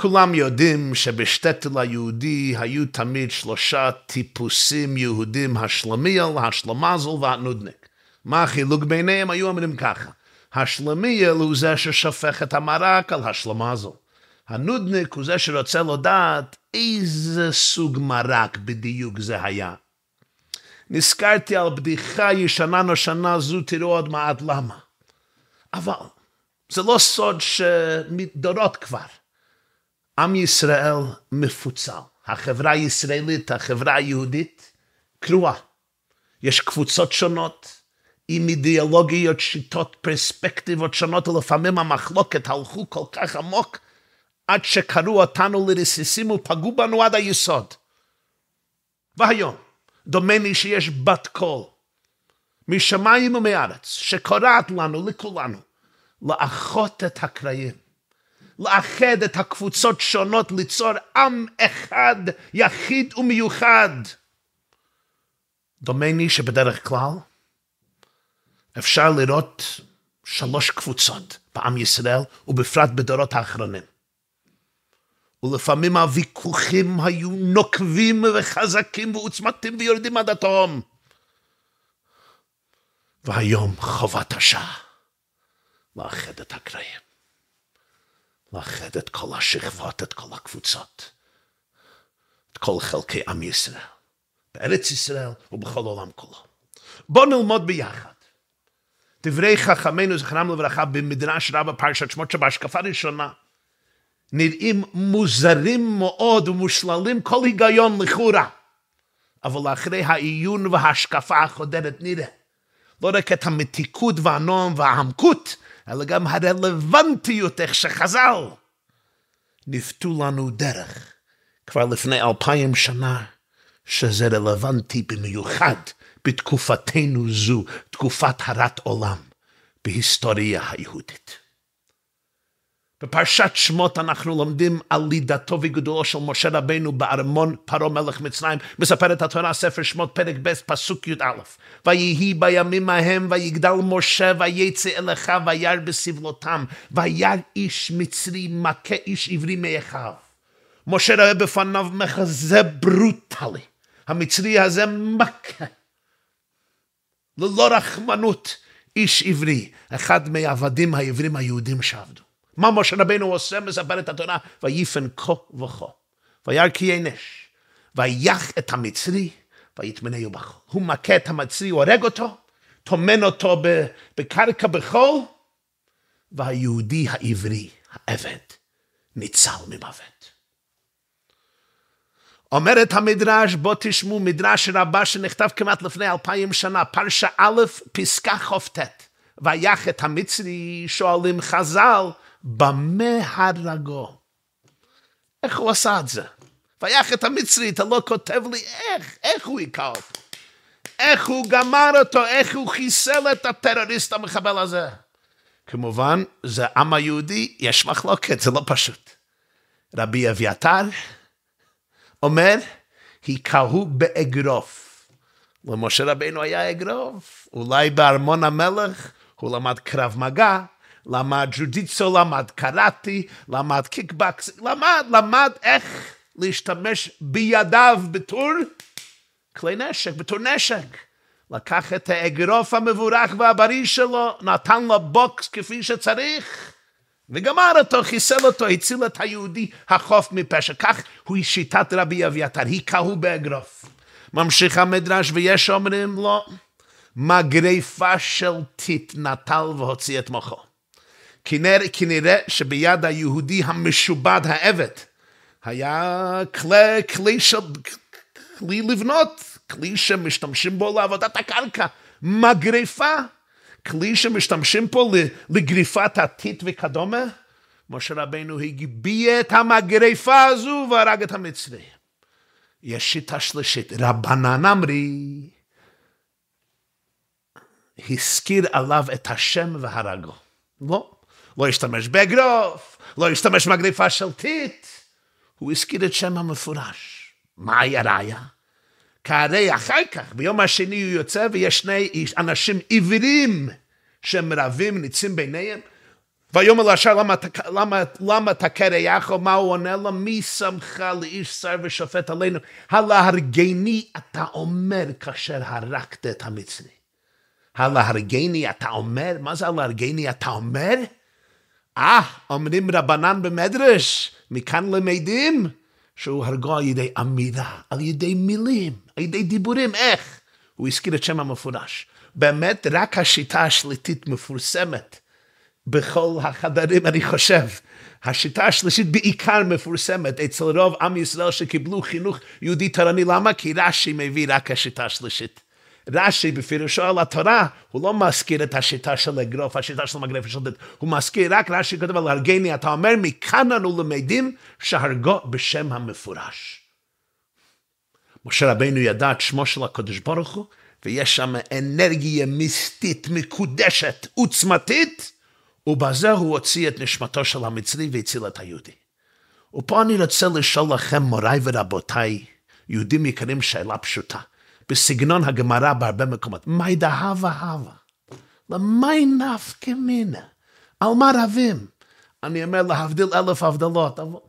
כולם יודעים שבשטטל היהודי היו תמיד שלושה טיפוסים יהודים, השלמיאל, השלמזל והנודניק. מה החילוק ביניהם? היו אומרים ככה, השלמיאל הוא זה ששופך את המרק על השלמזל. הנודניק הוא זה שרוצה לדעת איזה סוג מרק בדיוק זה היה. נזכרתי על בדיחה ישנה נושנה זו, תראו עוד מעט למה. אבל זה לא סוד שמדורות כבר. עם ישראל מפוצל. החברה הישראלית, החברה היהודית, קרועה. יש קבוצות שונות, עם אידיאולוגיות, שיטות, פרספקטיבות שונות, ולפעמים המחלוקת הלכו כל כך עמוק, עד שקראו אותנו לרסיסים ופגעו בנו עד היסוד. והיום, דומני שיש בת קול, משמיים ומארץ, שקורעת לנו, לכולנו, לאחות את הקרעים, לאחד את הקבוצות שונות, ליצור עם אחד, יחיד ומיוחד. דומני שבדרך כלל אפשר לראות שלוש קבוצות בעם ישראל, ובפרט בדורות האחרונים. ולפעמים הוויכוחים היו נוקבים וחזקים ועוצמתים ויורדים עד התהום. והיום חובת השעה לאחד את הקרעים, לאחד את כל השכבות, את כל הקבוצות, את כל חלקי עם ישראל, בארץ ישראל ובכל העולם כולו. בואו נלמוד ביחד. דברי חכמינו זכרם לברכה במדרש רבה פרשת שמות שבהשקפה ראשונה נראים מוזרים מאוד ומושללים כל היגיון לכאורה. אבל אחרי העיון וההשקפה החודרת נראה לא רק את המתיקות והנועם והעמקות, אלא גם הרלוונטיות, איך שחז"ל ניווטו לנו דרך כבר לפני אלפיים שנה, שזה רלוונטי במיוחד בתקופתנו זו, תקופת הרת עולם, בהיסטוריה היהודית. בפרשת שמות אנחנו לומדים על לידתו וגדולו של משה רבנו בארמון פרעה מלך מצרים. מספרת התורה ספר שמות פרק ב' פסוק י"א. ויהי בימים ההם ויגדל משה ויצא אל אחיו וירא בסבלותם וירא איש מצרי מכה איש עברי מאחיו. משה רואה בפניו מחזה ברוטלי. המצרי הזה מכה. ללא רחמנות איש עברי, אחד מהעבדים העברים היהודים שעבדו. מה משה רבנו עושה, מספרת התורה, ויפן כה וכה. וירא כי ינש, ויח את המצרי, ויטמנהו בחול. הוא מכה את המצרי, הוא הורג אותו, טומן אותו בקרקע בחול, והיהודי העברי, העבד, ניצל ממוות. אומרת המדרש, בוא תשמעו, מדרש רבה שנכתב כמעט לפני אלפיים שנה, פרשה א', פסקה כ"ט. ויח את המצרי, שואלים חז"ל, במה הרגו? איך הוא עשה את זה? ויח את המצרי, אתה לא כותב לי איך, איך הוא היכה אותו? איך הוא גמר אותו, איך הוא חיסל את הטרוריסט המחבל הזה? כמובן, זה עם היהודי, יש מחלוקת, זה לא פשוט. רבי אביתר אומר, היכהו באגרוף. למשה רבינו היה אגרוף, אולי בארמון המלך הוא למד קרב מגע, למד ג'ו ג'יטסו, למד קראטה, למד קיקבוקס, למד, למד איך להשתמש בידיו בתור כלי נשק, בתור נשק. לקח את האגרוף המבורך והבריא שלו, נתן לו בוקס כפי שצריך, וגמר אותו, חיסל אותו, הציל את היהודי החף מפשע. כך הוא שיטת רבי אביתר, היכהו באגרוף. ממשיך המדרש, ויש אומרים לו, מגריפה של טיט נטל והוציא את מוחו. כנראה, כנראה שביד היהודי המשובד העבד היה כלי, כלי של, כלי לבנות, כלי שמשתמשים בו לעבודת הקרקע, מגריפה, כלי שמשתמשים פה לגריפת הטיט וכדומה. משה רבנו הגביה את המגריפה הזו והרג את המצרי. יש שיטה שלישית, רבנן אמרי, הזכיר עליו את השם והרגו. לא. לא השתמש באגרוף, לא השתמש במגריפה של טיט. הוא הזכיר את שם המפורש. מהי הראיה? כהרי אחר כך, ביום השני הוא יוצא ויש שני אנשים עיוורים שהם רבים, ניצים ביניהם. ויאמר לאשר למה, למה, למה תכה רעייך, מה הוא עונה לו? מי שמך לאיש שר ושופט עלינו? הלהרגני אתה אומר כאשר הרגת את המצרי. הלהרגני אתה אומר? מה זה הלהרגני אתה אומר? אה, אומרים רבנן במדרש, מכאן למדים שהוא הרגו על ידי אמירה, על ידי מילים, על ידי דיבורים, איך? הוא הזכיר את שם המפורש. באמת, רק השיטה השליטית מפורסמת בכל החדרים, אני חושב. השיטה השלישית בעיקר מפורסמת אצל רוב עם ישראל שקיבלו חינוך יהודי תורני. למה? כי רש"י מביא רק השיטה השלישית. רש"י בפירושו על התורה, הוא לא מזכיר את השיטה של אגרוף, השיטה של מגרף ושלטת, הוא מזכיר רק רש"י כותב על הרגני, אתה אומר, מכאן אנו למדים שהרגו בשם המפורש. משה רבינו ידע את שמו של הקדוש ברוך הוא, ויש שם אנרגיה מיסטית, מקודשת, עוצמתית, ובזה הוא הוציא את נשמתו של המצרי והציל את היהודי. ופה אני רוצה לשאול לכם, מוריי ורבותיי, יהודים יקרים, שאלה פשוטה. בסגנון הגמרא בהרבה מקומות. מי דהבה הווה? למי נפקא מינה? על מה רבים? אני אומר להבדיל אלף הבדלות, אבל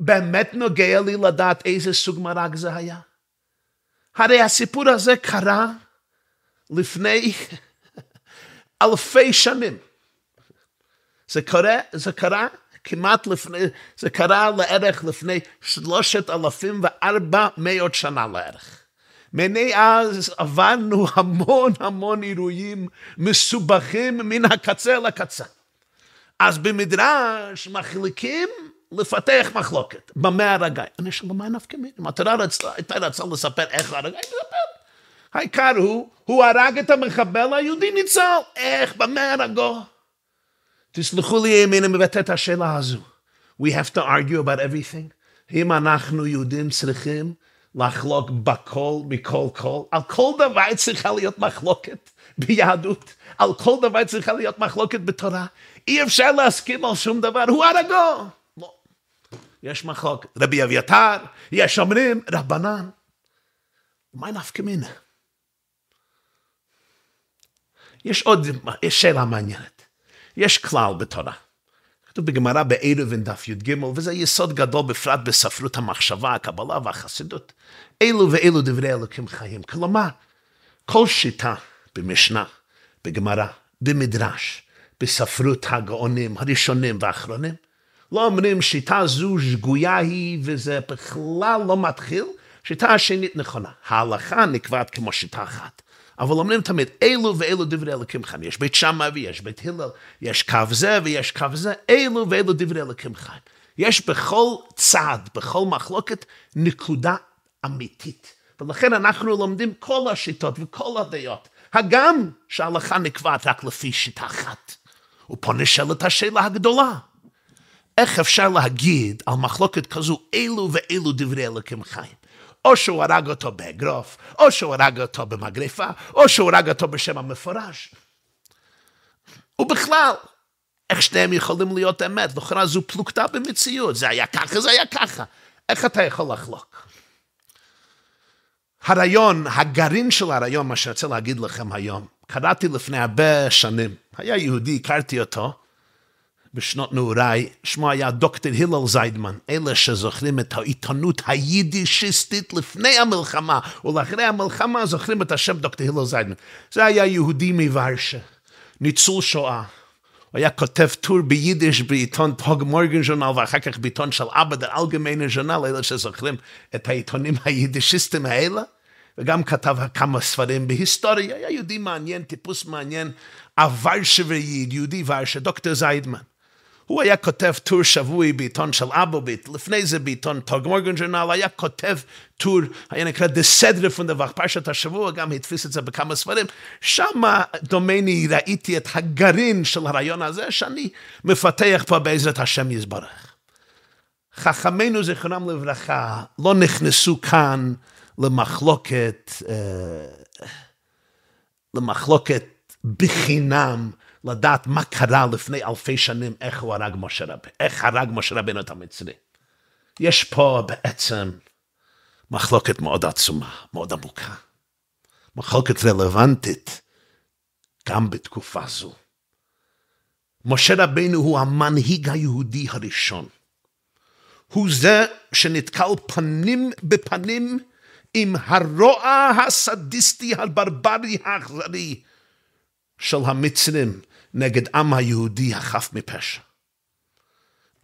באמת נוגע לי לדעת איזה סוג מרק זה היה? הרי הסיפור הזה קרה לפני אלפי שנים. זה קרה, זה קרה כמעט לפני, זה קרה לערך לפני שלושת אלפים וארבע מאות שנה לערך. מני אז עברנו המון המון אירועים מסובכים מן הקצה לקצה. אז במדרש מחליקים לפתח מחלוקת. במה הרגי? אני שואל, מה נפקא מיני? התורה הייתה רצה לספר איך הרגי, מספר. העיקר הוא, הוא הרג את המחבל היהודי ניצל. איך? במה הרגו? תסלחו לי אם אני מבטא את השאלה הזו. We have to argue about everything. אם אנחנו יהודים צריכים לחלוק בכל, מכל כל, על כל דבר צריכה להיות מחלוקת ביהדות, על כל דבר צריכה להיות מחלוקת בתורה. אי אפשר להסכים על שום דבר, הוא הרגו. לא. יש מחלוקת. רבי אביתר, יש אומרים רבנן. מה נפקא מינה? יש עוד, שאלה מעניינת. יש כלל בתורה. כתוב בגמרא בערב דף י"ג, וזה יסוד גדול בפרט בספרות המחשבה, הקבלה והחסידות. אלו ואלו דברי אלוקים חיים. כלומר, כל שיטה במשנה, בגמרא, במדרש, בספרות הגאונים הראשונים והאחרונים, לא אומרים שיטה זו שגויה היא וזה בכלל לא מתחיל, שיטה השנית נכונה. ההלכה נקבעת כמו שיטה אחת. אבל אומרים תמיד, אלו ואלו דברי אלוקים חיים. יש בית שמאי ויש בית הלל, יש קו זה ויש קו זה, אלו ואלו דברי אלוקים חיים. יש בכל צד, בכל מחלוקת, נקודה אמיתית. ולכן אנחנו לומדים כל השיטות וכל הדעות, הגם שההלכה נקבעת רק לפי שיטה אחת. ופה נשאלת השאלה הגדולה. איך אפשר להגיד על מחלוקת כזו, אלו ואלו דברי אלוקים חיים? או שהוא הרג אותו באגרוף, או שהוא הרג אותו במגרפה, או שהוא הרג אותו בשם המפורש. ובכלל, איך שניהם יכולים להיות אמת? לכאורה זו פלוגתא במציאות, זה היה ככה, זה היה ככה. איך אתה יכול לחלוק? הרעיון, הגרעין של הרעיון, מה שאני רוצה להגיד לכם היום, קראתי לפני הרבה שנים, היה יהודי, הכרתי אותו, בשנות נעוריי, שמו היה דוקטור הלל זיידמן, אלה שזוכרים את העיתונות היידישיסטית לפני המלחמה, ולאחרי המלחמה זוכרים את השם דוקטור הלל זיידמן. זה היה יהודי מוורשה, ניצול שואה. הוא היה כותב טור ביידיש בעיתון טוג מורגן ז'ורנל, ואחר כך בעיתון של אבא דר אלגמיינה ז'ורנל, אלה שזוכרים את העיתונים היידישיסטים האלה. וגם כתב כמה ספרים בהיסטוריה, היה יהודי מעניין, טיפוס מעניין, שבעיד, יהודי ורשה, דוקטור זיידמן. הוא היה כותב טור שבועי בעיתון של אבוביט, לפני זה בעיתון טוג מורגן ג'ורנל, היה כותב טור, היה נקרא דה סדרה פונדבך, פרשת השבוע, גם הדפיס את זה בכמה ספרים, שם דומני ראיתי את הגרעין של הרעיון הזה, שאני מפתח פה בעזרת השם יזברך. חכמינו זיכרונם לברכה לא נכנסו כאן למחלוקת, אה, למחלוקת בחינם, לדעת מה קרה לפני אלפי שנים, איך הוא הרג משה רבי, איך הרג משה רבינו את המצרי. יש פה בעצם מחלוקת מאוד עצומה, מאוד עמוקה. מחלוקת רלוונטית גם בתקופה זו. משה רבינו הוא המנהיג היהודי הראשון. הוא זה שנתקל פנים בפנים עם הרוע הסדיסטי הברברי האכזרי של המצרים נגד עם היהודי החף מפשע.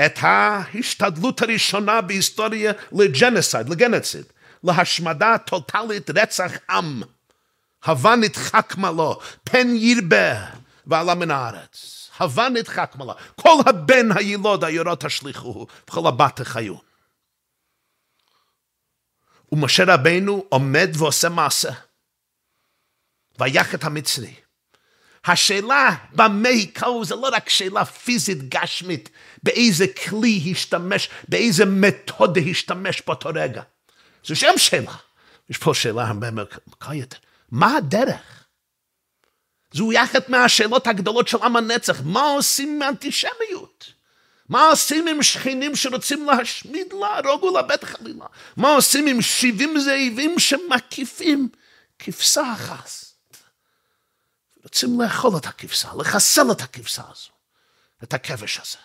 את ההשתדלות הראשונה בהיסטוריה לג'נסייד, לגנוציד, להשמדה טוטאלית רצח עם. הווה נדחק מלו, פן ירבה ועלה מן הארץ. הווה נדחק מלו, כל הבן הילוד היורות השליחוהו, וכל הבת החיו. ומשה רבנו עומד ועושה מעשה. ויח את המצרי. השאלה במה יקראו זה לא רק שאלה פיזית גשמית, באיזה כלי השתמש, באיזה מתודה השתמש באותו רגע. זו שם שאלה. יש פה שאלה הרבה יותר. מה הדרך? זו אחת מהשאלות הגדולות של עם הנצח. מה עושים עם אנטישמיות? מה עושים עם שכנים שרוצים להשמיד, להרוג ולאבד חלילה? מה עושים עם 70 זאבים שמקיפים כבשה אחת? רוצים לאכול את הכבשה, לחסל את הכבשה הזו, את הכבש הזה.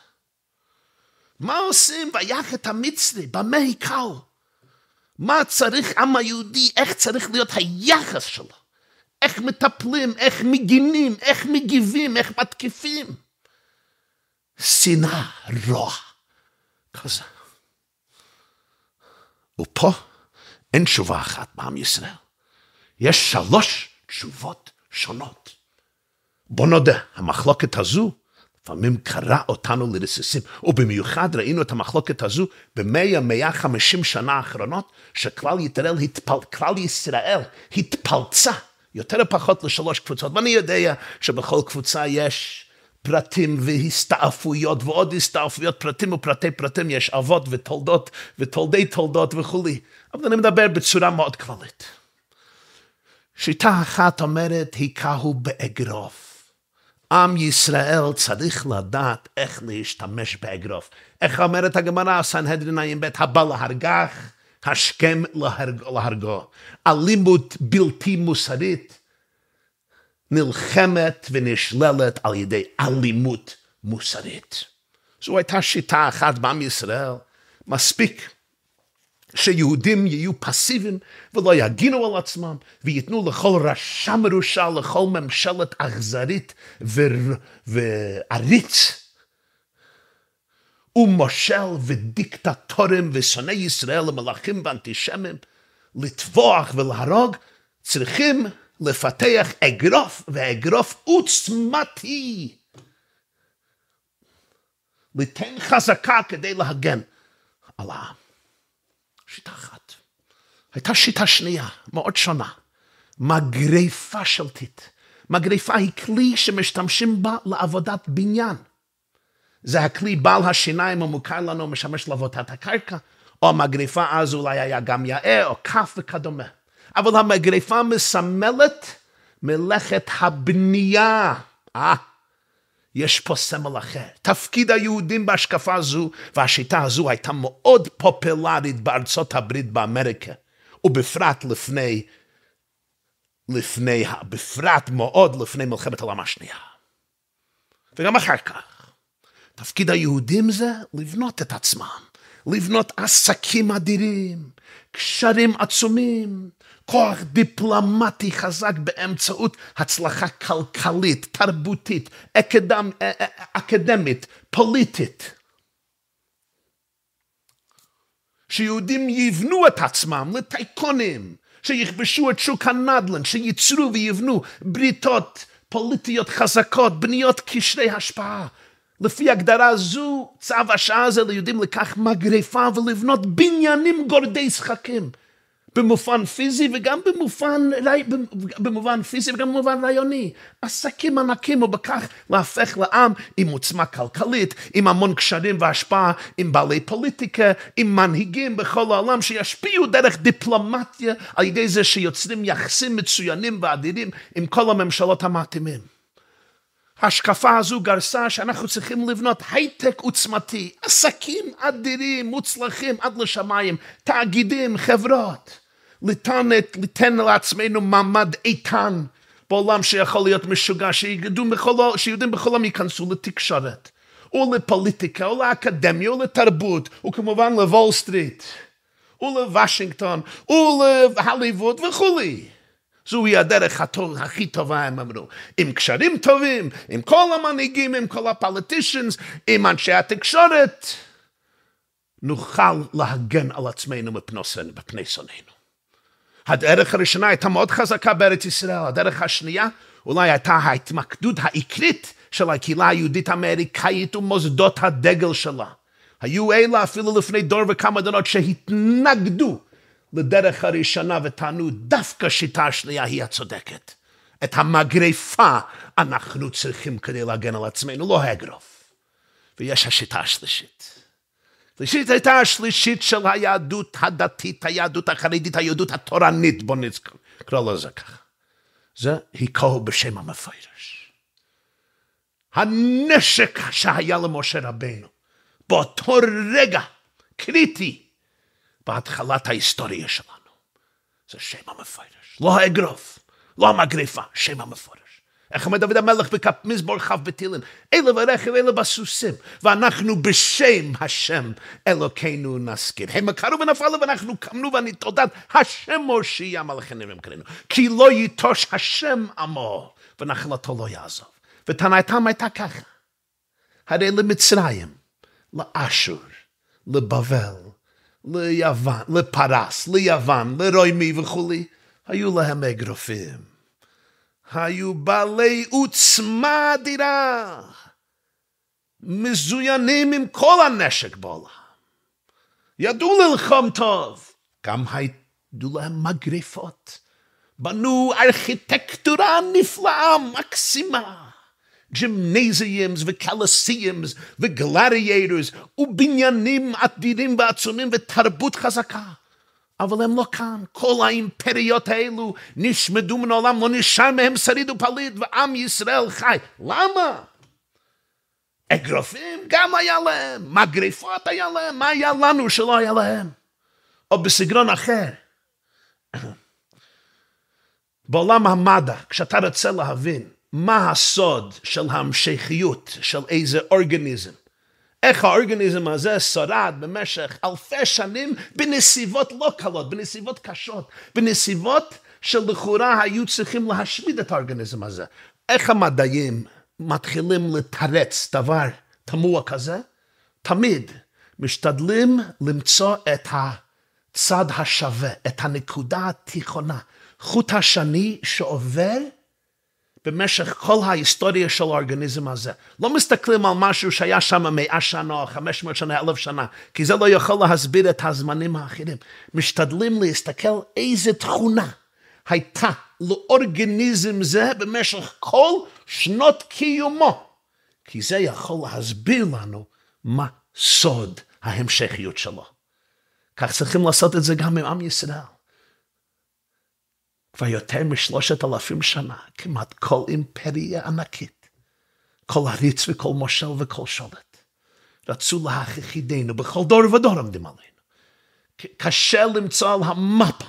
מה עושים ויח את המצרי, במה יקל? מה צריך עם היהודי, איך צריך להיות היחס שלו? איך מטפלים, איך מגינים, איך מגיבים, איך מתקיפים. שנאה, רוע, כזה. ופה אין תשובה אחת בעם ישראל. יש שלוש תשובות שונות. בוא נודה, המחלוקת הזו לפעמים קרע אותנו לרסיסים, ובמיוחד ראינו את המחלוקת הזו במאה, מאה חמישים שנה האחרונות, שכלל ישראל, התפל, כלל ישראל התפלצה יותר או פחות לשלוש קבוצות, ואני יודע שבכל קבוצה יש פרטים והסתעפויות ועוד הסתעפויות, פרטים ופרטי פרטים, יש אבות ותולדות ותולדי תולדות וכולי, אבל אני מדבר בצורה מאוד כללית. שיטה אחת אומרת, היכהו באגרוף. עם ישראל צריך לדעת איך להשתמש באגרוף. איך אומרת הגמרא, סנהדרין ע"ב, הבא להרגך, השכם להרג, להרגו. אלימות בלתי מוסרית נלחמת ונשללת על ידי אלימות מוסרית. זו הייתה שיטה אחת בעם ישראל, מספיק שיהודים יהיו פסיביים ולא יגינו על עצמם וייתנו לכל רשע מרושע, לכל ממשלת אכזרית ועריץ ומושל ודיקטטורים ושונאי ישראל ומלאכים ואנטישמים לטבוח ולהרוג, צריכים לפתח אגרוף ואגרוף עוצמתי. ליתן חזקה כדי להגן על העם. שיטה אחת. הייתה שיטה שנייה, מאוד שונה. מגרפה שלטית. מגרפה היא כלי שמשתמשים בה לעבודת בניין. זה הכלי בעל השיניים המוכר לנו, משמש לעבודת הקרקע, או המגרפה אז אולי היה גם יאה או כף וכדומה. אבל המגרפה מסמלת מלאכת הבנייה. אה, יש פה סמל אחר. תפקיד היהודים בהשקפה הזו והשיטה הזו הייתה מאוד פופולרית בארצות הברית באמריקה, ובפרט לפני, לפני, בפרט מאוד לפני מלחמת העולם השנייה. וגם אחר כך. תפקיד היהודים זה לבנות את עצמם, לבנות עסקים אדירים, קשרים עצומים, כוח דיפלומטי חזק באמצעות הצלחה כלכלית, תרבותית, אקדמ, אקדמית, פוליטית. שיהודים יבנו את עצמם לטייקונים, שיכבשו את שוק הנדל"ן, שייצרו ויבנו בריתות פוליטיות חזקות, בניות קשרי השפעה. לפי הגדרה זו, צו השעה זה ליהודים לקח מגרפה ולבנות בניינים גורדי שחקים. במובן פיזי וגם במובן, במובן פיזי וגם במובן רעיוני. עסקים ענקים ובכך להפך לעם עם עוצמה כלכלית, עם המון קשרים והשפעה, עם בעלי פוליטיקה, עם מנהיגים בכל העולם שישפיעו דרך דיפלומטיה על ידי זה שיוצרים יחסים מצוינים ואדירים עם כל הממשלות המתאימים. ההשקפה הזו גרסה שאנחנו צריכים לבנות הייטק עוצמתי, עסקים אדירים, מוצלחים עד לשמיים, תאגידים, חברות. ליתן, ליתן לעצמנו מעמד איתן בעולם שיכול להיות משוגע, שיהודים בכל, שיהודים בכל ייכנסו לתקשורת, או לפוליטיקה, או לאקדמיה, או לתרבות, וכמובן לוול סטריט, או לוושינגטון, או להוליווד וכולי. זוהי הדרך הטוב, הכי טובה, הם אמרו. עם קשרים טובים, עם כל המנהיגים, עם כל הפוליטישיאנס, עם אנשי התקשורת, נוכל להגן על עצמנו מפני שונאינו. הדרך הראשונה הייתה מאוד חזקה בארץ ישראל, הדרך השנייה אולי הייתה ההתמקדות העיקרית של הקהילה היהודית האמריקאית ומוסדות הדגל שלה. היו אלה אפילו לפני דור וכמה דורות שהתנגדו לדרך הראשונה וטענו דווקא שיטה השנייה היא הצודקת. את המגרפה אנחנו צריכים כדי להגן על עצמנו, לא האגרוף. ויש השיטה השלישית. השלישית הייתה השלישית של היהדות הדתית, היהדות החרדית, היהדות התורנית, בוא נקרא לזה ככה. זה היכו בשם המפרש. הנשק שהיה למשה רבנו, באותו רגע קריטי, בהתחלת ההיסטוריה שלנו, זה שם המפרש. לא האגרוף, לא המגריפה, שם המפרש. איך אומר דוד המלך במזמור כ' בתהילים, אלה ברכב, אלה בסוסים, ואנחנו בשם השם אלוקינו נזכיר. הם קראו ונפלו ואנחנו קמנו ונתעודת השם מושיע מלכי נראים קראנו. כי לא ייטוש השם עמו, ונחלתו לא יעזוב. וטענתם הייתה ככה, הרי למצרים, לאשור, לבבל, ליוון, לפרס, ליוון, לרוימי וכולי, היו להם אגרופים. היו בעלי עוצמה אדירה, מזוינים עם כל הנשק בעולם. ידעו ללחום טוב, גם היו להם מגריפות. בנו ארכיטקטורה נפלאה, מקסימה. gymnasiums ו colosseums ו gladiators ובניינים אדירים ועצומים ותרבות חזקה. אבל הם לא כאן. כל האימפריות האלו נשמדו מן העולם, לא נשאר מהם שריד ופליט, ועם ישראל חי. למה? אגרופים גם היה להם, מגריפות היה להם, מה היה לנו שלא היה להם? או בסגרון אחר. בעולם המדע, כשאתה רוצה להבין מה הסוד של ההמשכיות של איזה אורגניזם, איך האורגניזם הזה שרד במשך אלפי שנים בנסיבות לא קלות, בנסיבות קשות, בנסיבות שלכאורה היו צריכים להשמיד את האורגניזם הזה. איך המדעים מתחילים לתרץ דבר תמוה כזה? תמיד משתדלים למצוא את הצד השווה, את הנקודה התיכונה, חוט השני שעובר במשך כל ההיסטוריה של האורגניזם הזה. לא מסתכלים על משהו שהיה שם מאה שנה או חמש מאות שנה, אלף שנה, כי זה לא יכול להסביר את הזמנים האחרים. משתדלים להסתכל איזה תכונה הייתה לאורגניזם זה במשך כל שנות קיומו. כי זה יכול להסביר לנו מה סוד ההמשכיות שלו. כך צריכים לעשות את זה גם עם עם ישראל. כבר יותר משלושת אלפים שנה, כמעט כל אימפריה ענקית, כל עריץ וכל מושל וכל שולט, רצו להכריח ידינו בכל דור ודור עומדים עלינו. קשה למצוא על המפה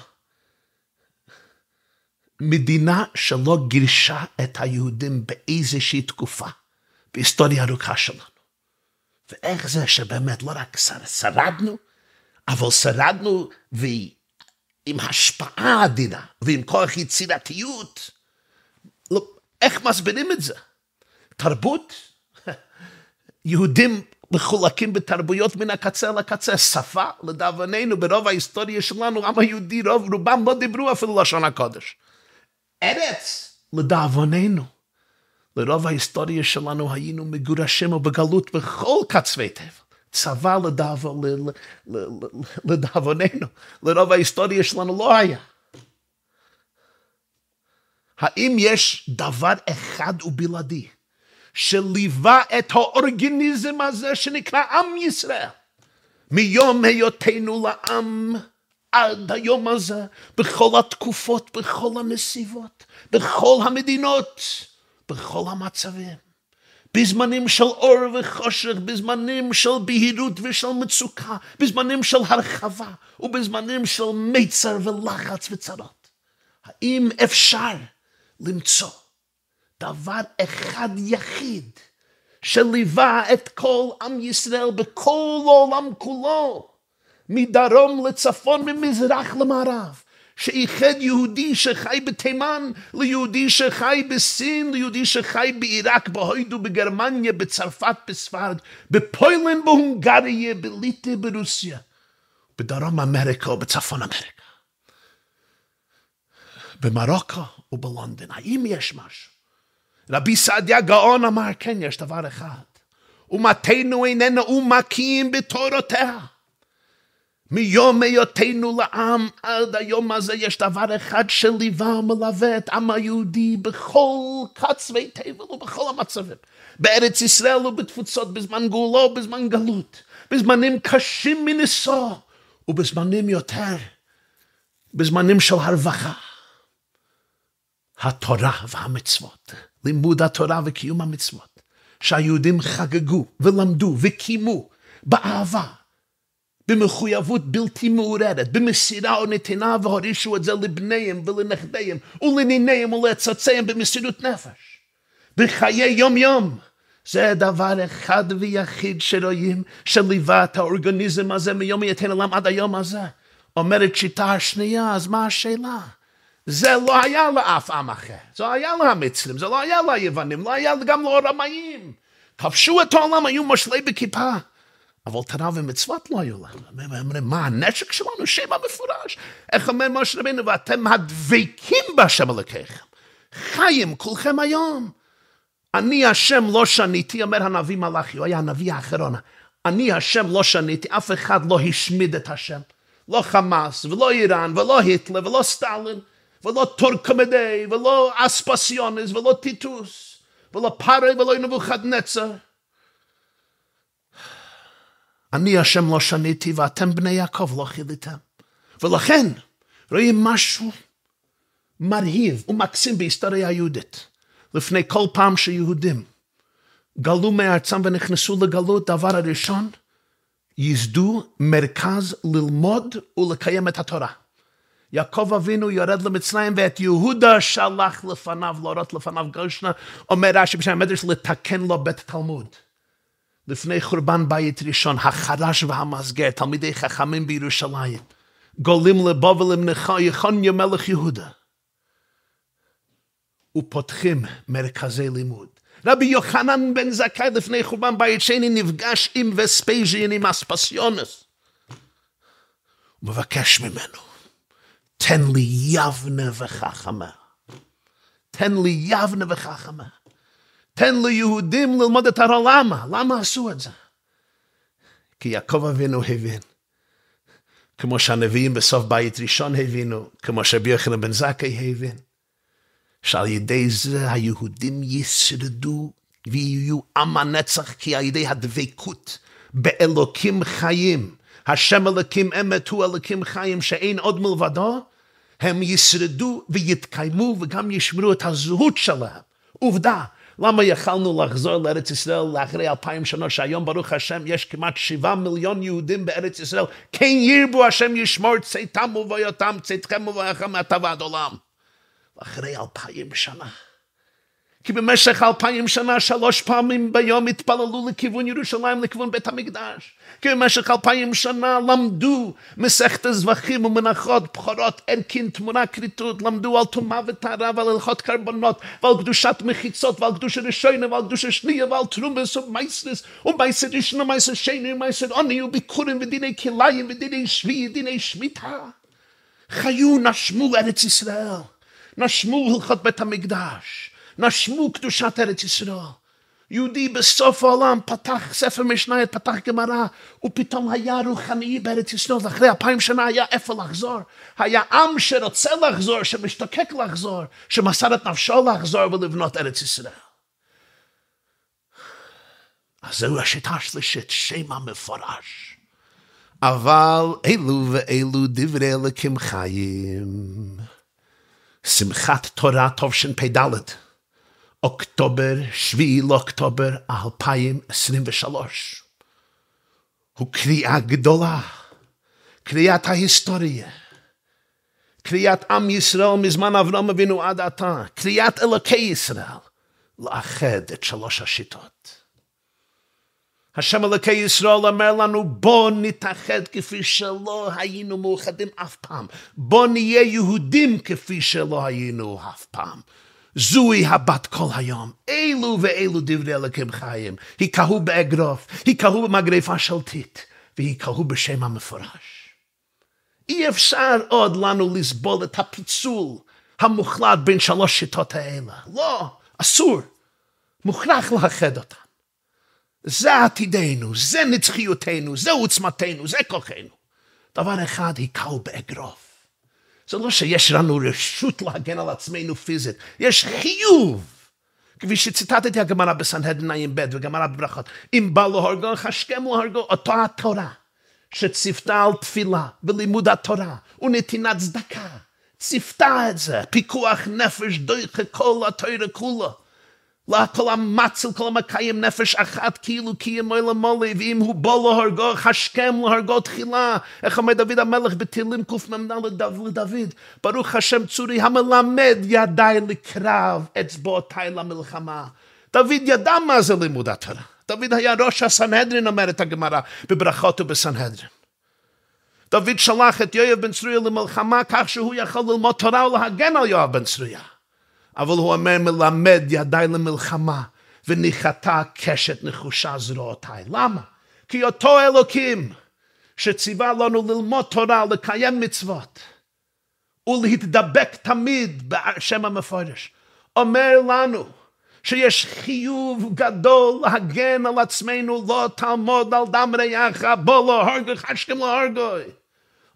מדינה שלא גירשה את היהודים באיזושהי תקופה בהיסטוריה ארוכה שלנו. ואיך זה שבאמת לא רק שרדנו, אבל שרדנו והיא עם השפעה אדירה ועם כוח יצירתיות. לא, איך מסבירים את זה? תרבות? יהודים מחולקים בתרבויות מן הקצה לקצה. שפה, לדאבוננו, ברוב ההיסטוריה שלנו, העם היהודי, רוב רובם לא דיברו אפילו לשון הקודש. ארץ, לדאבוננו, לרוב ההיסטוריה שלנו היינו מגורשים ובגלות בכל קצווי טבע. צבא לדאבוננו, לרוב ההיסטוריה שלנו לא היה. האם יש דבר אחד ובלעדי שליווה את האורגניזם הזה שנקרא עם ישראל? מיום היותנו לעם עד היום הזה, בכל התקופות, בכל הנסיבות, בכל המדינות, בכל המצבים. בזמנים של אור וחושך, בזמנים של בהירות ושל מצוקה, בזמנים של הרחבה ובזמנים של מיצר ולחץ וצרות. האם אפשר למצוא דבר אחד יחיד שליווה את כל עם ישראל בכל העולם כולו, מדרום לצפון, ממזרח למערב, שאיחד יהודי שחי בתימן ליהודי שחי בסין, ליהודי שחי בעיראק, בהוידו, בגרמניה, בצרפת, בספרד, בפוילנד, בהונגריה, בליטא, ברוסיה, בדרום אמריקה ובצפון אמריקה, במרוקו ובלונדון. האם יש משהו? רבי סעדיה גאון אמר, כן, יש דבר אחד. אומה כי אם בתורותיה. מיום היותנו לעם עד היום הזה יש דבר אחד שליווה ומלווה את העם היהודי בכל קצווי תבל ובכל המצבים. בארץ ישראל ובתפוצות, בזמן גאולו ובזמן גלות, בזמנים קשים מנשוא ובזמנים יותר, בזמנים של הרווחה. התורה והמצוות, לימוד התורה וקיום המצוות, שהיהודים חגגו ולמדו וקיימו באהבה, במחויבות בלתי מעוררת, במסירה ונתינה והורישו את זה לבניהם ולנכדיהם ולניניהם ולצאצאיהם במסירות נפש. בחיי יום יום. זה דבר אחד ויחיד שרואים שליווה את האורגניזם הזה מיום היתן עולם עד היום הזה. אומרת שיטה השנייה, אז מה השאלה? זה לא היה לאף עם אחר, זה היה למצרים, זה לא היה ליוונים, לא היה גם לרמאים. כבשו את העולם, היו מושלי בכיפה. אבל תורה ומצוות לא היו להם. הם אומרים, מה הנשק שלנו? שם המפורש. איך אומר משה רבינו, ואתם הדבקים בהשם אלוקיכם. חיים כולכם היום. אני השם לא שניתי, אומר הנביא מלאכי, הוא היה הנביא האחרון. אני השם לא שניתי, אף אחד לא השמיד את השם. לא חמאס, ולא איראן, ולא היטלר, ולא סטלין, ולא טורקומדי, ולא אספסיונס, ולא טיטוס, ולא פארי, ולא נבוכדנצר. אני השם לא שניתי ואתם בני יעקב לא חיליתם. ולכן רואים משהו מרהיב ומקסים בהיסטוריה היהודית. לפני כל פעם שיהודים גלו מארצם ונכנסו לגלות, דבר הראשון, ייסדו מרכז ללמוד ולקיים את התורה. יעקב אבינו יורד למצרים ואת יהודה שלח לפניו, להורות לפניו גושנה, אומר רש"י בשם המדרש לתקן לו בית תלמוד. לפני חורבן בית ראשון, החרש והמסגר, תלמידי חכמים בירושלים, גולים לבבל עם יחוניה מלך יהודה, ופותחים מרכזי לימוד. רבי יוחנן בן זכאי לפני חורבן בית שני נפגש עם וספייז'ין, עם אספסיונס. הוא מבקש ממנו, תן לי יבנה וחכמה. תן לי יבנה וחכמה. תן ליהודים ללמוד את הרע. למה? למה עשו את זה? כי יעקב אבינו הבין. כמו שהנביאים בסוף בית ראשון הבינו, כמו שרבי יוחנן בן זכאי הבין, שעל ידי זה היהודים ישרדו ויהיו עם הנצח, כי על ידי הדבקות באלוקים חיים, השם אלוקים אמת הוא אלוקים חיים שאין עוד מלבדו, הם ישרדו ויתקיימו וגם ישמרו את הזהות שלהם. עובדה, למה יכלנו לחזור לארץ ישראל לאחרי אלפיים שנה, שהיום ברוך השם יש כמעט שבעה מיליון יהודים בארץ ישראל, כן ירבו השם ישמור צאתם ובויותם, צאתכם ובויכם מעתה ועד עולם. אחרי אלפיים שנה. כי במשך אלפיים שנה שלוש פעמים ביום התפללו לכיוון ירושלים, לכיוון בית המקדש. כי במשך אלפיים שנה למדו מסכת זבחים ומנחות בכורות, ערכין, תמונה, כריתות, למדו על טומאה וטהרה ועל הלכות קרבנות ועל קדושת מחיצות ועל קדושה ראשונה ועל קדושה שנייה ועל תרומס ומייסרס ומייסר ראשון ומייסר שני ומייסר עוני וביקורים ודיני כליים ודיני שבי ודיני שמיטה. חיו נשמו ארץ ישראל, נשמו הלכות בית המקדש. נשמו קדושת ארץ ישראל. יהודי בסוף העולם פתח ספר משנה, פתח גמרא, ופתאום היה רוחני בארץ ישראל, ואחרי אלפיים שנה היה איפה לחזור. היה עם שרוצה לחזור, שמשתוקק לחזור, שמסר את נפשו לחזור ולבנות ארץ ישראל. אז זהו השיטה השלישית, שם המפורש. אבל אלו ואלו דברי אלוקים חיים. שמחת תורה תשפ"ד. אוקטובר, שביעי לאוקטובר 2023. הוא קריאה גדולה, קריאת ההיסטוריה. קריאת עם ישראל מזמן אברהם אבינו עד עתה, קריאת אלוקי ישראל, לאחד את שלוש השיטות. השם אלוקי ישראל אומר לנו בוא נתאחד כפי שלא היינו מאוחדים אף פעם. בוא נהיה יהודים כפי שלא היינו אף פעם. זוהי הבת כל היום. אלו ואלו דברי אלוקים חיים. היכהו באגרוף, היכהו במגרפה שלטית, והיכהו בשם המפורש. אי אפשר עוד לנו לסבול את הפיצול המוחלט בין שלוש שיטות האלה. לא, אסור. מוכרח לאחד אותם. זה עתידנו, זה נצחיותנו, זה עוצמתנו, זה כוחנו. דבר אחד, היכהו באגרוף. זה לא שיש לנו רשות להגן על עצמנו פיזית, יש חיוב. כפי שציטטתי הגמרא בסנהדרין ע"ב וגמרא בברכות, אם בא להורגו, חשכם להורגו, אותו התורה שציפתה על תפילה ולימוד התורה ונתינת צדקה, ציפתה את זה, פיקוח נפש דויכה כל התורה כולה. לכל המצל, כל המקיים נפש אחת, כאילו קיים מוילה מולי, ואם הוא בוא להרגו, חשכם להרגו תחילה. איך אומר דוד המלך בתהילים קמ"ד לדוד, ברוך השם צורי המלמד ידיי לקרב, אצבעותיי למלחמה. דוד ידע מה זה לימוד התורה. דוד היה ראש הסנהדרין, אומרת הגמרא, בברכות ובסנהדרין. דוד שלח את יואב בן צרויה למלחמה כך שהוא יכול ללמוד תורה ולהגן על יואב בן צרויה. אבל הוא אומר מלמד ידיי למלחמה וניחתה קשת נחושה זרועותיי. למה? כי אותו אלוקים שציווה לנו ללמוד תורה, לקיים מצוות ולהתדבק תמיד בשם המפורש, אומר לנו שיש חיוב גדול להגן על עצמנו, לא תעמוד על דם רעך, בוא הרגו, חשכם לא הרגו.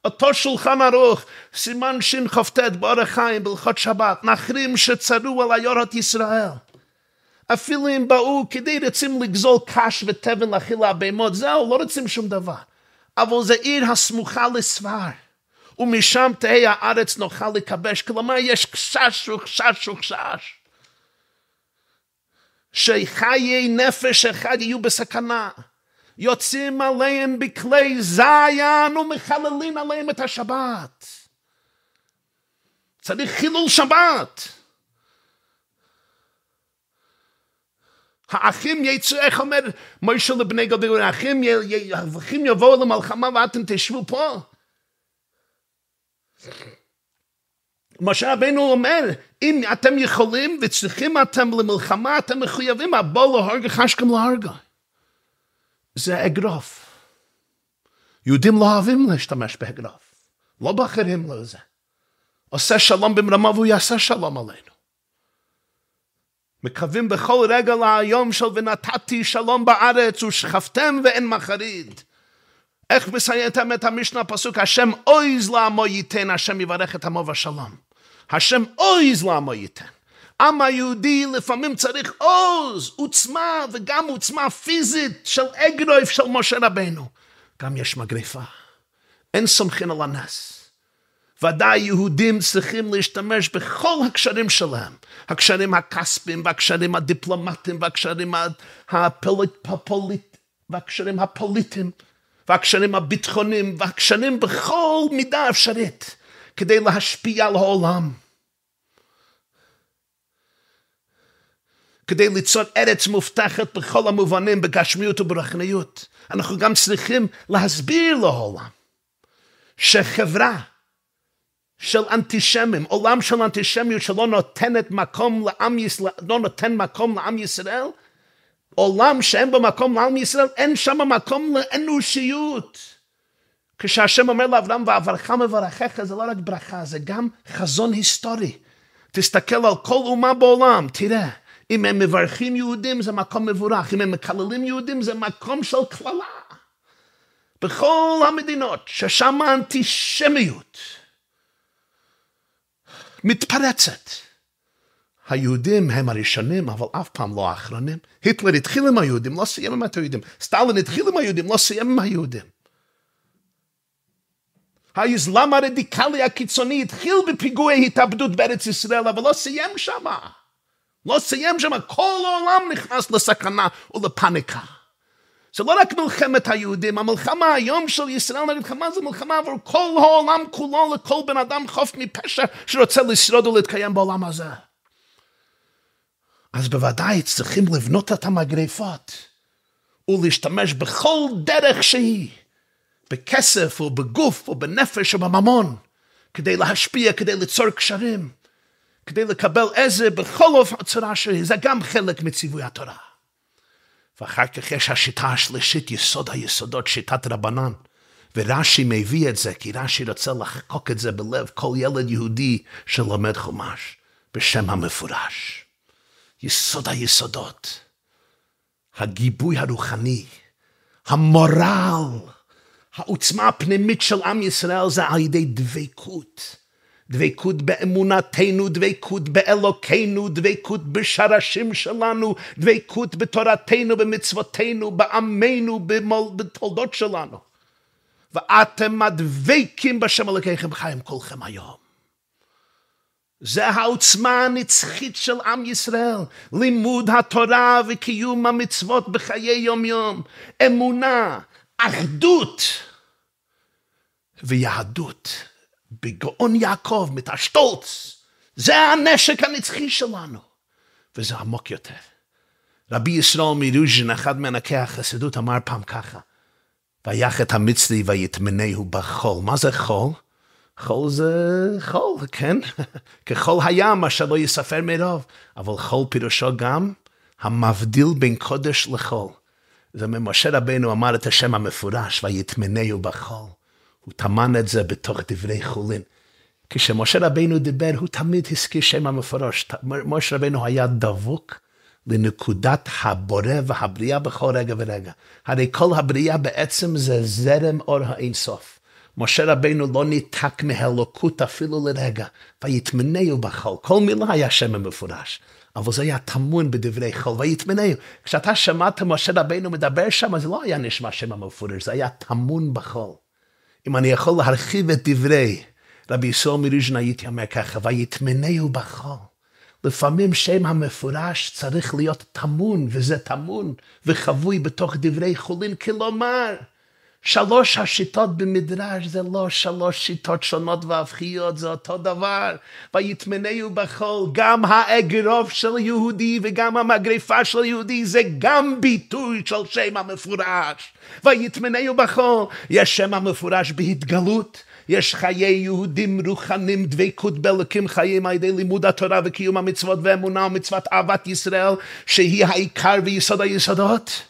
אותו שולחן ערוך, סימן שכ"ט באורח חיים בהלכות שבת, נחרים שצרו על עיירות ישראל. אפילו אם באו כדי רוצים לגזול קש ותבן להכיל הבהמות, זהו, לא רוצים שום דבר. אבל זה עיר הסמוכה לסבר, ומשם תהא הארץ נוכל לכבש. כלומר, יש חשש וחשש וחשש. שחיי נפש אחד יהיו בסכנה. יוצאים עליהם בכלי זין ומחללים עליהם את השבת. צריך חילול שבת. האחים יצאו, איך אומר מוישה לבני גדול, האחים, האחים יבואו למלחמה ואתם תשבו פה. משה רבנו אומר, אם אתם יכולים וצריכים אתם למלחמה, אתם מחויבים, הבוא להרגה חשכם להרגה. זה אגרוף. יהודים לא אוהבים להשתמש באגרוף. לא באחרים לזה. עושה שלום במרמה והוא יעשה שלום עלינו. מקווים בכל רגע להיום של ונתתי שלום בארץ ושכבתם ואין מחריד. איך מסיימתם את המשנה הפסוק? השם אויז לעמו ייתן, השם יברך את עמו בשלום. השם אויז לעמו ייתן. העם היהודי לפעמים צריך עוז, עוצמה, וגם עוצמה פיזית של אגרויף של משה רבנו. גם יש מגרפה. אין סומכין על הנס. ודאי יהודים צריכים להשתמש בכל הקשרים שלהם, הקשרים הכספיים והקשרים הדיפלומטיים והקשרים הפוליט, והקשרים הפוליטיים והקשרים הביטחוניים והקשרים בכל מידה אפשרית כדי להשפיע על העולם. כדי ליצור ארץ מובטחת בכל המובנים, בגשמיות וברחניות. אנחנו גם צריכים להסביר לעולם שחברה של אנטישמים, עולם של אנטישמיות שלא נותנת מקום לעם ישראל, לא נותן מקום לעם ישראל, עולם שאין בו מקום לעם ישראל, אין שם מקום לאנושיות. כשהשם אומר לאברהם, ואברך מברכך, זה לא רק ברכה, זה גם חזון היסטורי. תסתכל על כל אומה בעולם, תראה. אם הם מברכים יהודים זה מקום מבורך, אם הם מקללים יהודים זה מקום של קללה. בכל המדינות ששם האנטישמיות מתפרצת. היהודים הם הראשונים, אבל אף פעם לא האחרונים. היטלר התחיל עם היהודים, לא סיים עם היהודים. סטלין התחיל עם היהודים, לא סיים עם היהודים. האסלאם הרדיקלי הקיצוני התחיל בפיגועי התאבדות בארץ ישראל, אבל לא סיים שמה. לא סיים שם, כל העולם נכנס לסכנה ולפניקה. זה לא רק מלחמת היהודים, המלחמה היום של ישראל נגד חמאס זה מלחמה עבור כל העולם כולו לכל בן אדם חוף מפשע שרוצה לשרוד ולהתקיים בעולם הזה. אז בוודאי צריכים לבנות את המגרפות ולהשתמש בכל דרך שהיא, בכסף או בגוף או בנפש או בממון, כדי להשפיע, כדי ליצור קשרים, כדי לקבל עזר בכל אופן צורה שהיא, זה גם חלק מציווי התורה. ואחר כך יש השיטה השלישית, יסוד היסודות, שיטת רבנן. ורש"י מביא את זה, כי רש"י רוצה לחקוק את זה בלב כל ילד יהודי שלומד חומש, בשם המפורש. יסוד היסודות, הגיבוי הרוחני, המורל, העוצמה הפנימית של עם ישראל זה על ידי דבקות. דבקות באמונתנו, דבקות באלוקינו, דבקות בשרשים שלנו, דבקות בתורתנו, במצוותינו, בעמנו, בתולדות שלנו. ואתם הדבקים בשם אלוקיכם חיים כולכם היום. זה העוצמה הנצחית של עם ישראל, לימוד התורה וקיום המצוות בחיי יום-יום, אמונה, אחדות ויהדות. בגאון יעקב, מתשתולץ. זה הנשק הנצחי שלנו, וזה עמוק יותר. רבי ישראל מרוז'ין, אחד מענקי החסידות, אמר פעם ככה, ויח את המצרי ויטמנהו בחול. מה זה חול? חול זה חול, כן? כחול הים אשר לא יספר מרוב. אבל חול פירושו גם המבדיל בין קודש לחול. זה ממשה רבנו אמר את השם המפורש, ויטמנהו בחול. הוא טמן את זה בתוך דברי חולין. כשמשה רבנו דיבר, הוא תמיד הזכיר שם המפורש. משה רבנו היה דבוק לנקודת הבורא והבריאה בכל רגע ורגע. הרי כל הבריאה בעצם זה זרם אור האינסוף. משה רבנו לא ניתק מהלוקות אפילו לרגע, ויתמנהו בחול. כל מילה היה שם המפורש. אבל זה היה טמון בדברי חול, ויתמנהו. כשאתה שמעת משה רבנו מדבר שם, זה לא היה נשמע שם המפורש, זה היה טמון בחול. אם אני יכול להרחיב את דברי רבי ישראל מריז'ן הייתי אומר ככה, ויתמנהו בחול. לפעמים שם המפורש צריך להיות טמון, וזה טמון וחבוי בתוך דברי חולין, כלומר, שלוש השיטות במדרש זה לא שלוש שיטות שונות והפכיות, זה אותו דבר. ויתמנהו בחול, גם האגרוף של יהודי וגם המגרפה של יהודי זה גם ביטוי של שם המפורש. ויתמנהו בחול, יש שם המפורש בהתגלות. יש חיי יהודים רוחנים, דבקות באלוקים חיים על ידי לימוד התורה וקיום המצוות ואמונה ומצוות אהבת ישראל, שהיא העיקר ויסוד היסודות.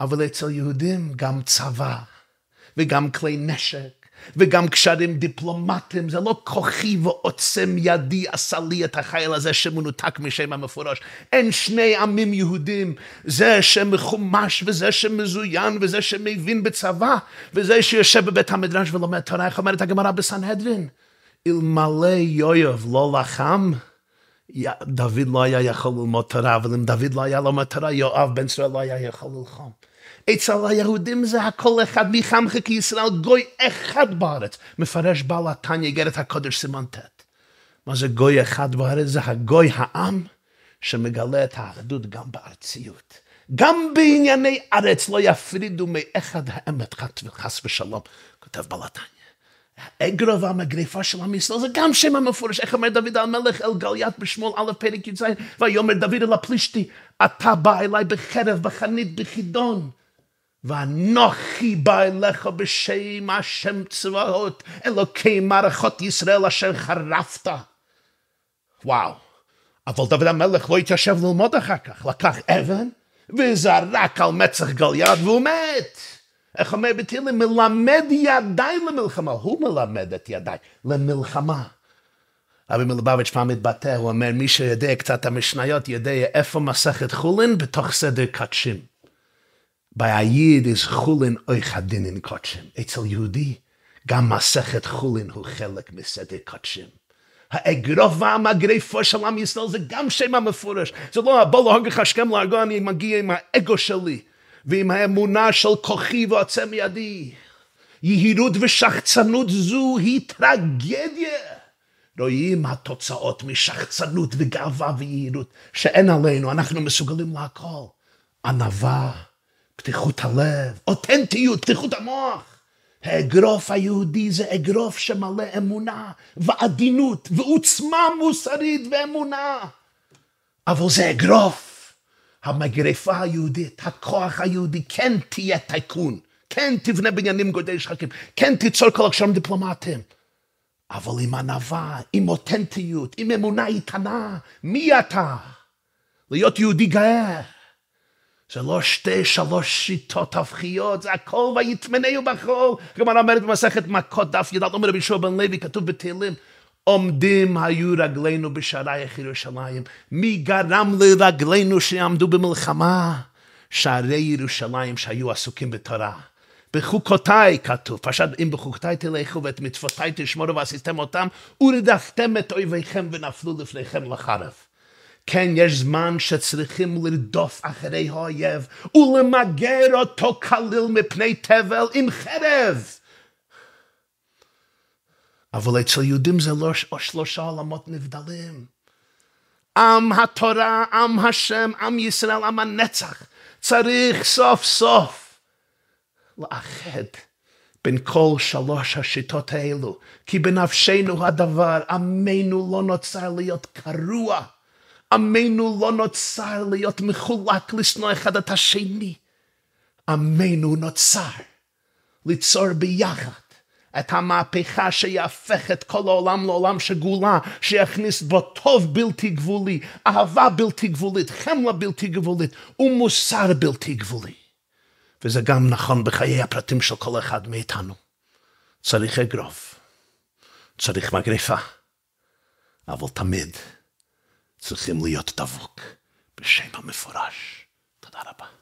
אבל אצל יהודים גם צבא, וגם כלי נשק, וגם קשרים דיפלומטיים, זה לא כוחי ועוצם ידי עשה לי את החייל הזה שמנותק משם המפורש. אין שני עמים יהודים, זה שמחומש וזה שמזוין וזה שמבין בצבא, וזה שיושב בבית המדרש ולומד תורה, איך אומרת הגמרא בסנהדרין? אלמלא יואב לא לחם, דוד לא היה יכול ללמוד תורה, אבל אם דוד לא היה ללמוד תורה, יואב בן צורה לא היה יכול ללחום. אצל היהודים זה הכל אחד מחמך כי ישראל גוי אחד בארץ. מפרש בעל התניא איגרת הקודש סימן ט'. מה זה גוי אחד בארץ? זה הגוי העם שמגלה את האחדות גם בארציות. גם בענייני ארץ לא יפרידו מאחד האמת חס ושלום, כותב בעל התניא. האגרו והמגריפה של עם ישראל זה גם שם המפורש. איך אומר דוד המלך אל גליית בשמואל א' פרק י"ז, ויאמר דוד אל הפלישתי, אתה בא אליי בחרב, בחנית, בחידון. ואנוכי בא אליך בשם השם צבאות, אלוקי מערכות ישראל אשר חרפת. וואו. אבל דוד המלך לא התיישב ללמוד אחר כך, לקח אבן וזרק על מצח גליית והוא מת. איך אומר בתהילים? מלמד ידיי למלחמה. הוא מלמד את ידיי למלחמה. רבי מלובביץ' פעם מתבטא, הוא אומר, מי שיודע קצת המשניות יודע איפה מסכת חולין בתוך סדר קדשים. Bei a yid is chulin euch adin in kotshim. Etzel yudi, gam masechet chulin hu chelek mesede kotshim. האגרוף והמגרפו של עם ישראל זה גם שם המפורש. זה לא הבוא להוגך השכם להרגוע, אני מגיע עם האגו שלי ועם האמונה של כוחי ועוצם ידי. יהירות ושחצנות זו היא טרגדיה. רואים התוצאות משחצנות וגאווה ויהירות שאין עלינו, אנחנו מסוגלים להכל. ענווה. פתיחות הלב, אותנטיות, פתיחות המוח. האגרוף היהודי זה אגרוף שמלא אמונה ועדינות ועוצמה מוסרית ואמונה. אבל זה אגרוף. המגרפה היהודית, הכוח היהודי, כן תהיה טייקון, כן תבנה בניינים גודל שחקים, כן תיצור כל הקשרים דיפלומטיים. אבל עם ענווה, עם אותנטיות, עם אמונה איתנה, מי אתה? להיות יהודי גאה. זה לא שתי, שלוש שיטות הפכיות, זה הכל ויתמנהו בחול. גמרא אומרת במסכת מכות דף י"ד, אומר רבי ישוע בן לוי, כתוב בתהילים, עומדים היו רגלינו בשערייך ירושלים. מי גרם לרגלינו שיעמדו במלחמה? שערי ירושלים שהיו עסוקים בתורה. בחוקותיי כתוב, פרשת אם בחוקותיי תלכו ואת מצוותיי תשמורו ועשיתם אותם, ורדפתם את אויביכם ונפלו לפניכם לחרב. כן, יש זמן שצריכים לרדוף אחרי האויב ולמגר אותו כליל מפני תבל עם חרב. אבל אצל יהודים זה לא שלושה עולמות נבדלים. עם התורה, עם השם, עם ישראל, עם הנצח. צריך סוף סוף לאחד בין כל שלוש השיטות האלו, כי בנפשנו הדבר, עמנו לא נוצר להיות קרוע. עמנו לא נוצר להיות מחולק לשנוא אחד את השני. עמנו נוצר ליצור ביחד את המהפכה שיהפך את כל העולם לעולם שגולה, שיכניס בו טוב בלתי גבולי, אהבה בלתי גבולית, חמלה בלתי גבולית ומוסר בלתי גבולי. וזה גם נכון בחיי הפרטים של כל אחד מאיתנו. צריך אגרוף, צריך מגרפה, אבל תמיד צריכים להיות דבוק בשם המפורש. תודה רבה.